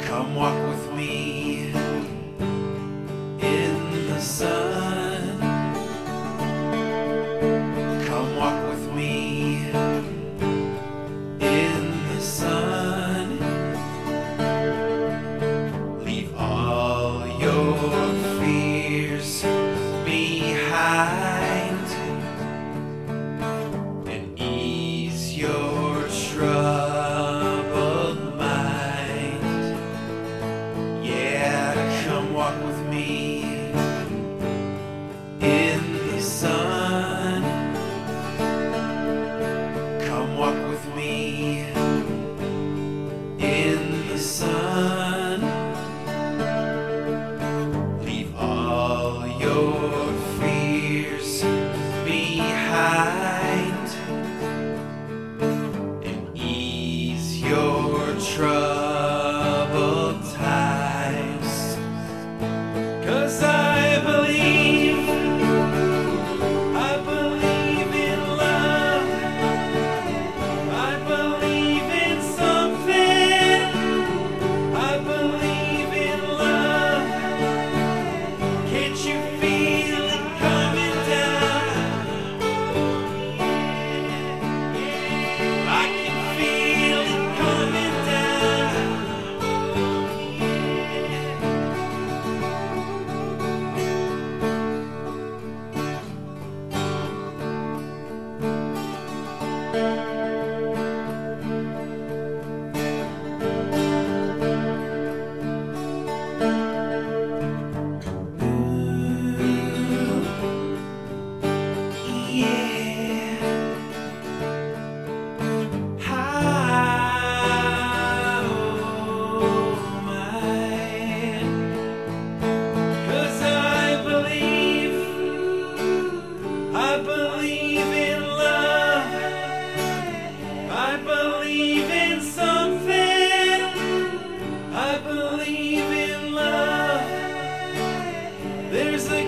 Come walk with me. There's a